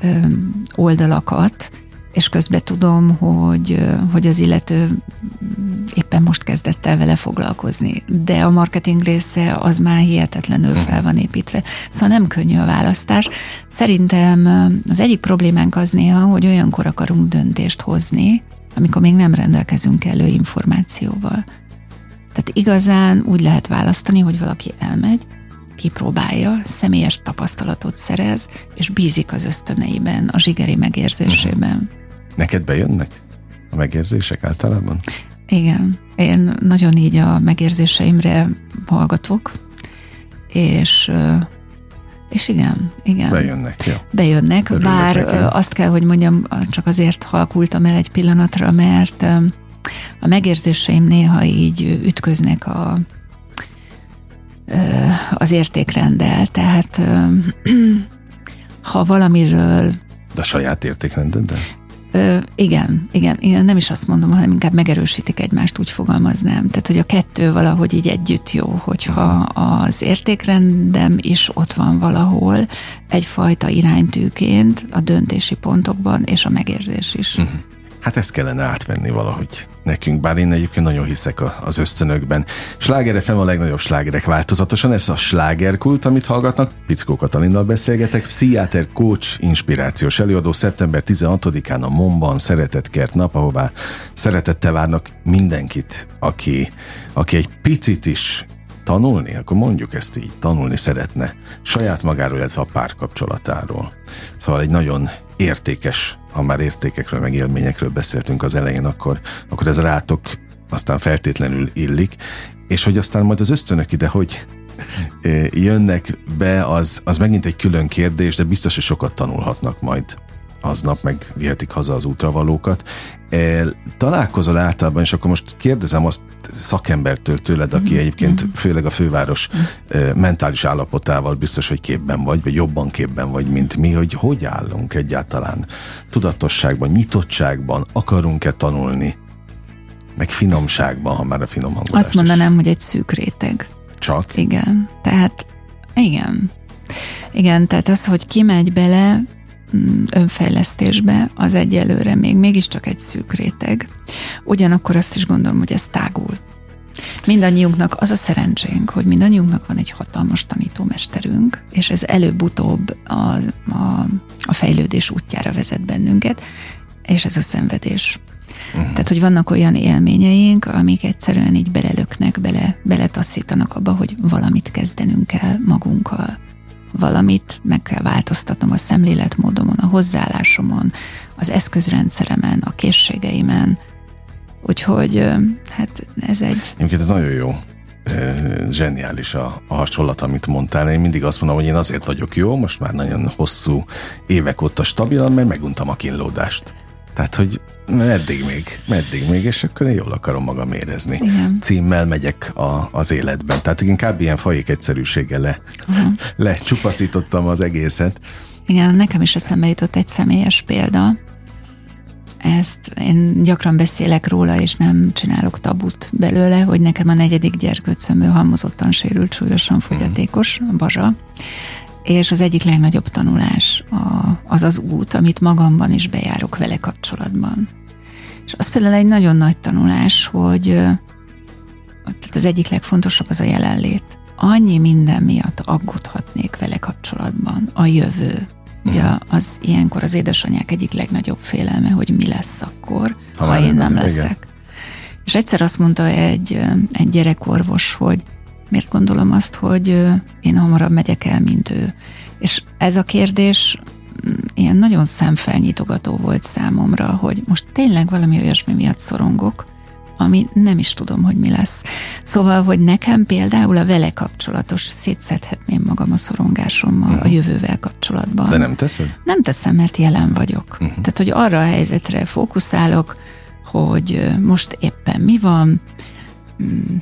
ö, oldalakat, és közben tudom, hogy, hogy az illető éppen most kezdett el vele foglalkozni, de a marketing része az már hihetetlenül fel van építve. Szóval nem könnyű a választás. Szerintem az egyik problémánk az néha, hogy olyankor akarunk döntést hozni, amikor még nem rendelkezünk elő információval. Tehát igazán úgy lehet választani, hogy valaki elmegy, kipróbálja, személyes tapasztalatot szerez, és bízik az ösztöneiben, a zsigeri megérzésében. Neked bejönnek a megérzések általában? Igen, én nagyon így a megérzéseimre hallgatok, és és igen, igen. Bejönnek, jó. Bejönnek, Örülök bár neki. azt kell, hogy mondjam, csak azért halkultam el egy pillanatra, mert a megérzéseim néha így ütköznek a, az értékrenddel, tehát ha valamiről de a saját értékrendeddel? Ö, igen, igen, igen, nem is azt mondom, hanem inkább megerősítik egymást, úgy fogalmaznám. Tehát, hogy a kettő valahogy így együtt jó, hogyha az értékrendem is ott van valahol egyfajta iránytűként a döntési pontokban, és a megérzés is. Uh-huh. Hát ezt kellene átvenni valahogy nekünk, bár én egyébként nagyon hiszek az ösztönökben. Sláger FM a legnagyobb slágerek változatosan, ez a slágerkult, amit hallgatnak. Pickó Katalinnal beszélgetek, pszichiáter, coach, inspirációs előadó szeptember 16-án a Momban Szeretett Kert nap, ahová szeretettel várnak mindenkit, aki, aki egy picit is tanulni, akkor mondjuk ezt így, tanulni szeretne saját magáról, illetve a párkapcsolatáról. Szóval egy nagyon értékes, ha már értékekről, meg élményekről beszéltünk az elején, akkor, akkor ez rátok aztán feltétlenül illik, és hogy aztán majd az ösztönök ide, hogy jönnek be, az, az megint egy külön kérdés, de biztos, hogy sokat tanulhatnak majd aznap, meg vihetik haza az útravalókat. E, találkozol általában, és akkor most kérdezem azt szakembertől tőled, aki mhm. egyébként mhm. főleg a főváros e, mentális állapotával biztos, hogy képben vagy, vagy jobban képben vagy, mint mi, hogy hogy állunk egyáltalán tudatosságban, nyitottságban, akarunk-e tanulni, meg finomságban, ha már a finom hangolást Azt mondanám, is. hogy egy szűk réteg. Csak? Igen. Tehát, igen. Igen, tehát az, hogy kimegy bele mm, önfejlesztésbe, az egyelőre még mégiscsak egy szűk réteg. Ugyanakkor azt is gondolom, hogy ez tágul. Mindannyiunknak az a szerencsénk, hogy mindannyiunknak van egy hatalmas tanítómesterünk, és ez előbb-utóbb a, a, a fejlődés útjára vezet bennünket, és ez a szenvedés. Uh-huh. Tehát, hogy vannak olyan élményeink, amik egyszerűen így belelöknek, bele, beletaszítanak abba, hogy valamit kezdenünk kell magunkkal. Valamit meg kell változtatnom a szemléletmódomon, a hozzáállásomon, az eszközrendszeremen, a készségeimen. Úgyhogy hát ez egy... Egyébként ez nagyon jó zseniális a, a hasonlat, amit mondtál. Én mindig azt mondom, hogy én azért vagyok jó, most már nagyon hosszú évek óta stabilan, mert meguntam a kínlódást. Tehát, hogy meddig még, meddig még, és akkor én jól akarom magam érezni. Igen. Címmel megyek a, az életben. Tehát inkább ilyen fajék egyszerűséggel le, uh-huh. lecsupaszítottam az egészet. Igen, nekem is eszembe jutott egy személyes példa. Ezt én gyakran beszélek róla, és nem csinálok tabut belőle, hogy nekem a negyedik gyerkőcömő halmozottan sérült, súlyosan fogyatékos, a Bazsa, és az egyik legnagyobb tanulás a, az az út, amit magamban is bejárok vele kapcsolatban. És az például egy nagyon nagy tanulás, hogy tehát az egyik legfontosabb az a jelenlét. Annyi minden miatt aggódhatnék vele kapcsolatban. A jövő. Ugye mhm. az ilyenkor az édesanyák egyik legnagyobb félelme, hogy mi lesz akkor, ha, ha én nem leszek. Igen. És egyszer azt mondta egy, egy gyerekorvos, hogy miért gondolom azt, hogy én hamarabb megyek el, mint ő. És ez a kérdés ilyen nagyon szemfelnyitogató volt számomra, hogy most tényleg valami olyasmi miatt szorongok, ami nem is tudom, hogy mi lesz. Szóval, hogy nekem például a vele kapcsolatos szétszedhetném magam a szorongásommal uh-huh. a jövővel kapcsolatban. De nem teszed? Nem teszem, mert jelen vagyok. Uh-huh. Tehát, hogy arra a helyzetre fókuszálok, hogy most éppen mi van, mm,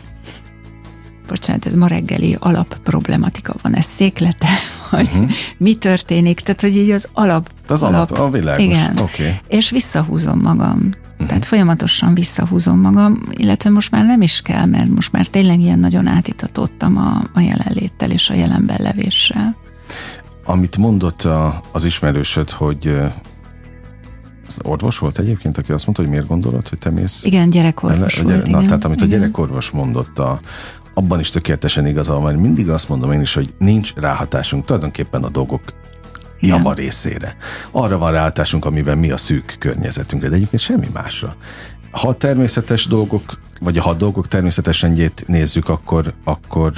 bocsánat, ez ma reggeli alapproblematika van, ez széklete, vagy uh-huh. mi történik, tehát hogy így az alap. Az alap, alap a világos. Igen, okay. és visszahúzom magam. Uh-huh. Tehát folyamatosan visszahúzom magam, illetve most már nem is kell, mert most már tényleg ilyen nagyon átítatottam a, a jelenléttel és a jelenben levéssel. Amit mondott a, az ismerősöd, hogy az orvos volt egyébként, aki azt mondta, hogy miért gondolod, hogy te mész? Igen, gyerekorvos volt. Na, igen, tehát amit igen. a gyerekorvos mondott a, abban is tökéletesen igaza van, mindig azt mondom én is, hogy nincs ráhatásunk tulajdonképpen a dolgok java részére. Arra van ráhatásunk, amiben mi a szűk környezetünkre, de egyébként semmi másra. Ha természetes dolgok, vagy ha a dolgok természetes rendjét nézzük, akkor, akkor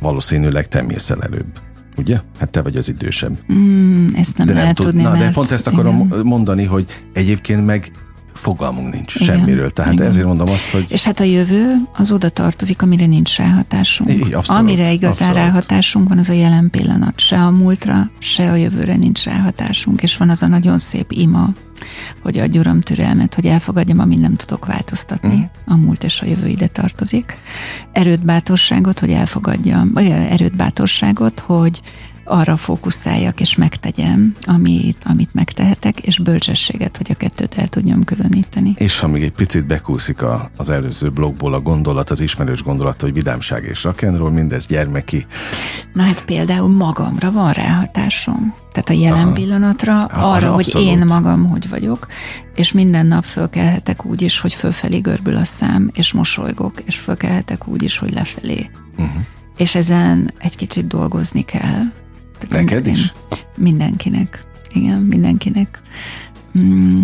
valószínűleg te mész el előbb. Ugye? Hát te vagy az idősebb. Mm, ezt nem de lehet nem tudni, Na, mert... de pont ezt akarom igen. mondani, hogy egyébként meg fogalmunk nincs Igen. semmiről. Tehát Igen. ezért mondom azt, hogy... És hát a jövő az oda tartozik, amire nincs ráhatásunk. I, abszolút, amire igazán abszolút. ráhatásunk van, az a jelen pillanat. Se a múltra, se a jövőre nincs ráhatásunk. És van az a nagyon szép ima, hogy adj uram türelmet, hogy elfogadjam, amit nem tudok változtatni. Mm. A múlt és a jövő ide tartozik. Erőt, bátorságot, hogy elfogadjam, vagy erőt, bátorságot, hogy arra fókuszáljak és megtegyem, amit, amit megtehetek, és bölcsességet, hogy a kettőt el tudjam különíteni. És ha még egy picit bekúszik a, az előző blogból a gondolat, az ismerős gondolat, hogy vidámság és rakenról, mindez gyermeki. Na hát például magamra van ráhatásom. Tehát a jelen Aha. pillanatra, Aha, arra, hogy abszolút. én magam hogy vagyok, és minden nap fölkelhetek úgy is, hogy fölfelé görbül a szám, és mosolygok, és fölkelhetek úgy is, hogy lefelé. Uh-huh. És ezen egy kicsit dolgozni kell, tehát Neked én, is? Mindenkinek. Igen, mindenkinek. Mm.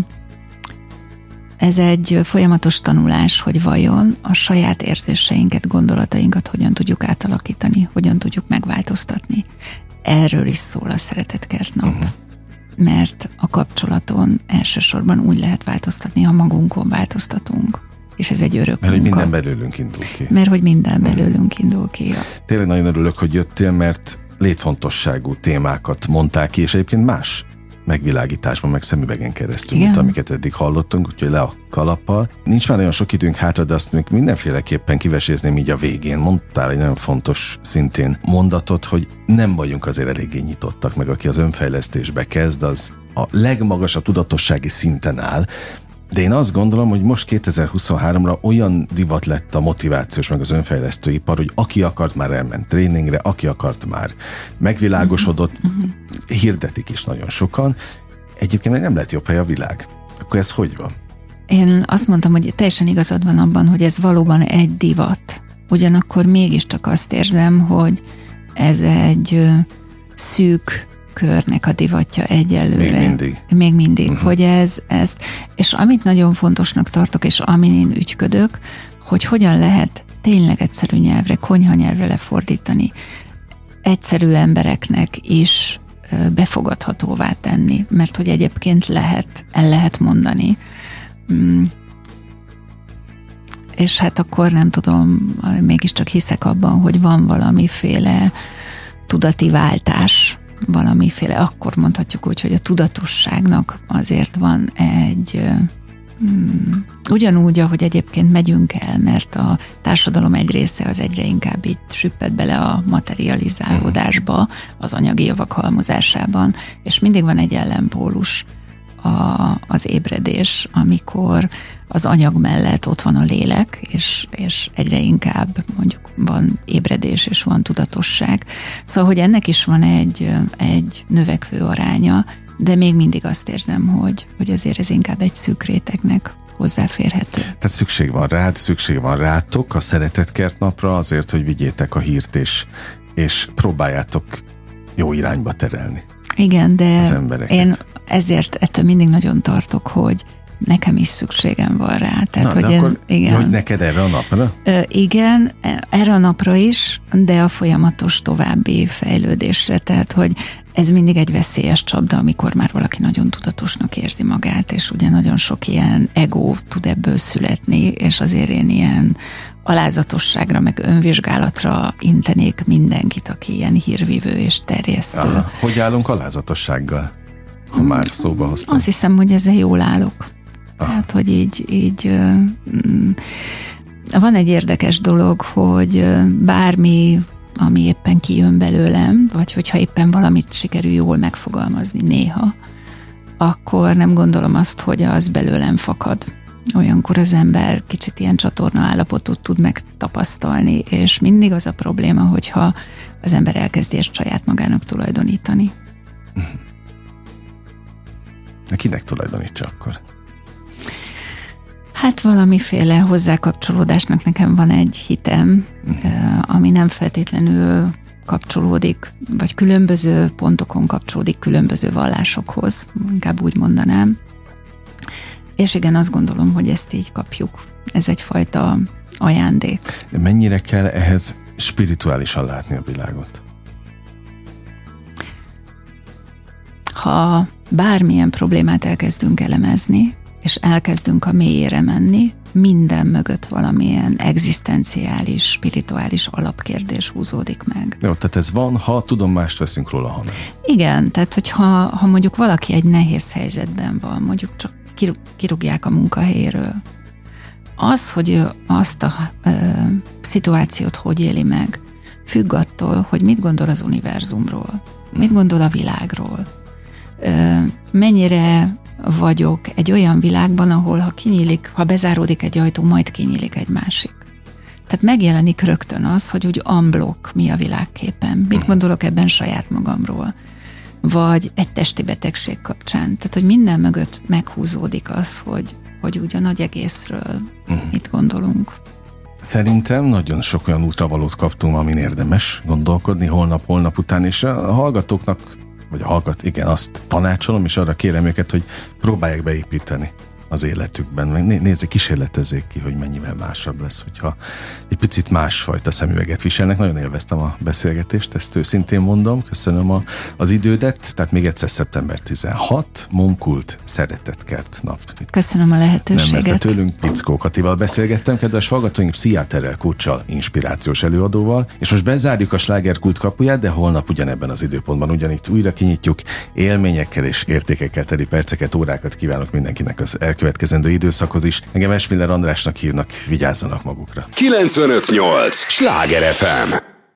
Ez egy folyamatos tanulás, hogy vajon a saját érzéseinket, gondolatainkat hogyan tudjuk átalakítani, hogyan tudjuk megváltoztatni. Erről is szól a Szeretetkert nap. Uh-huh. Mert a kapcsolaton elsősorban úgy lehet változtatni, ha magunkon változtatunk. És ez egy örök Mert hogy minden belőlünk indul ki. Mert hogy minden mhm. belőlünk indul ki. Tényleg nagyon örülök, hogy jöttél, mert létfontosságú témákat mondták ki, és egyébként más megvilágításban, meg szemüvegen keresztül, Igen. mint amiket eddig hallottunk, úgyhogy le a kalappal. Nincs már olyan sok időnk hátra, de azt még mindenféleképpen kivesézném így a végén. Mondtál egy nagyon fontos szintén mondatot, hogy nem vagyunk azért eléggé nyitottak, meg aki az önfejlesztésbe kezd, az a legmagasabb tudatossági szinten áll, De én azt gondolom, hogy most 2023-ra olyan divat lett a motivációs, meg az önfejlesztő ipar, hogy aki akart már elment tréningre, aki akart már megvilágosodott, uh-huh. hirdetik is nagyon sokan. Egyébként nem lett jobb hely a világ. Akkor ez hogy van? Én azt mondtam, hogy teljesen igazad van abban, hogy ez valóban egy divat. Ugyanakkor mégiscsak azt érzem, hogy ez egy szűk körnek a divatja egyelőre. Még mindig. Még mindig, uh-huh. hogy ez, ez, és amit nagyon fontosnak tartok, és amin én ügyködök, hogy hogyan lehet tényleg egyszerű nyelvre, konyha nyelvre lefordítani, egyszerű embereknek is befogadhatóvá tenni, mert hogy egyébként lehet, el lehet mondani. Mm. És hát akkor nem tudom, mégiscsak hiszek abban, hogy van valamiféle tudati váltás valamiféle, akkor mondhatjuk úgy, hogy a tudatosságnak azért van egy Hmm. Ugyanúgy, ahogy egyébként megyünk el, mert a társadalom egy része az egyre inkább így süpped bele a materializálódásba, az anyagi javak halmozásában, és mindig van egy ellenpólus, a, az ébredés, amikor az anyag mellett ott van a lélek, és, és egyre inkább mondjuk van ébredés és van tudatosság. Szóval, hogy ennek is van egy, egy növekvő aránya, de még mindig azt érzem, hogy, hogy azért ez inkább egy szűk rétegnek hozzáférhető. Tehát szükség van rád, szükség van rátok a Szeretetkert napra azért, hogy vigyétek a hírt és, és próbáljátok jó irányba terelni. Igen, de én ezért ettől mindig nagyon tartok, hogy nekem is szükségem van rá. Tehát, Na, hogy, én, akkor, igen, hogy neked erre a napra? Igen, erre a napra is, de a folyamatos további fejlődésre. Tehát, hogy ez mindig egy veszélyes csapda, amikor már valaki nagyon tudatosnak érzi magát, és ugye nagyon sok ilyen ego tud ebből születni, és azért én ilyen alázatosságra, meg önvizsgálatra intenék mindenkit, aki ilyen hírvívő és terjesztő. Aha. Hogy állunk alázatossággal, ha már szóba hoztam? Azt hiszem, hogy ezzel jól állok. Tehát, hogy így, így mm, van egy érdekes dolog, hogy bármi ami éppen kijön belőlem, vagy hogyha éppen valamit sikerül jól megfogalmazni néha, akkor nem gondolom azt, hogy az belőlem fakad. Olyankor az ember kicsit ilyen csatorna állapotot tud megtapasztalni, és mindig az a probléma, hogyha az ember elkezdi ezt saját magának tulajdonítani. Kinek tulajdonítsa akkor? Hát valamiféle hozzákapcsolódásnak nekem van egy hitem, uh-huh. ami nem feltétlenül kapcsolódik, vagy különböző pontokon kapcsolódik különböző vallásokhoz, inkább úgy mondanám. És igen, azt gondolom, hogy ezt így kapjuk. Ez egyfajta ajándék. De mennyire kell ehhez spirituálisan látni a világot? Ha bármilyen problémát elkezdünk elemezni, és elkezdünk a mélyére menni, minden mögött valamilyen egzisztenciális, spirituális alapkérdés húzódik meg. Jó, tehát ez van, ha tudomást veszünk róla, ha nem. Igen, tehát hogyha ha mondjuk valaki egy nehéz helyzetben van, mondjuk csak kirúgják a munkahelyéről, az, hogy ő azt a ö, szituációt hogy éli meg, függ attól, hogy mit gondol az univerzumról, mit gondol a világról, ö, mennyire vagyok egy olyan világban, ahol ha kinyílik, ha bezáródik egy ajtó, majd kinyílik egy másik. Tehát megjelenik rögtön az, hogy úgy amblok mi a világképen. Mit mhm. gondolok ebben saját magamról? Vagy egy testi betegség kapcsán. Tehát, hogy minden mögött meghúzódik az, hogy, hogy úgy a nagy egészről uh-huh. mit gondolunk. Szerintem nagyon sok olyan útravalót kaptunk, amin érdemes gondolkodni holnap-holnap után, és a hallgatóknak vagy a hallgat, igen, azt tanácsolom, és arra kérem őket, hogy próbálják beépíteni az életükben. Nézzék, kísérletezzék ki, hogy mennyivel másabb lesz, hogyha egy picit másfajta szemüveget viselnek. Nagyon élveztem a beszélgetést, ezt őszintén mondom. Köszönöm a, az idődet. Tehát még egyszer szeptember 16, Momkult Szeretetkert nap. Köszönöm a lehetőséget. Nem tőlünk, Pickó Katival beszélgettem, kedves hallgatóink, Pszichiáterrel Kulcsal, inspirációs előadóval, és most bezárjuk a slágerkult kapuját, de holnap ugyanebben az időpontban ugyanitt újra kinyitjuk. Élményekkel és értékekkel teli perceket, órákat kívánok mindenkinek az el elkövetkezendő időszakhoz is. Engem Esmiller Andrásnak hívnak, vigyázzanak magukra. 958! Sláger FM!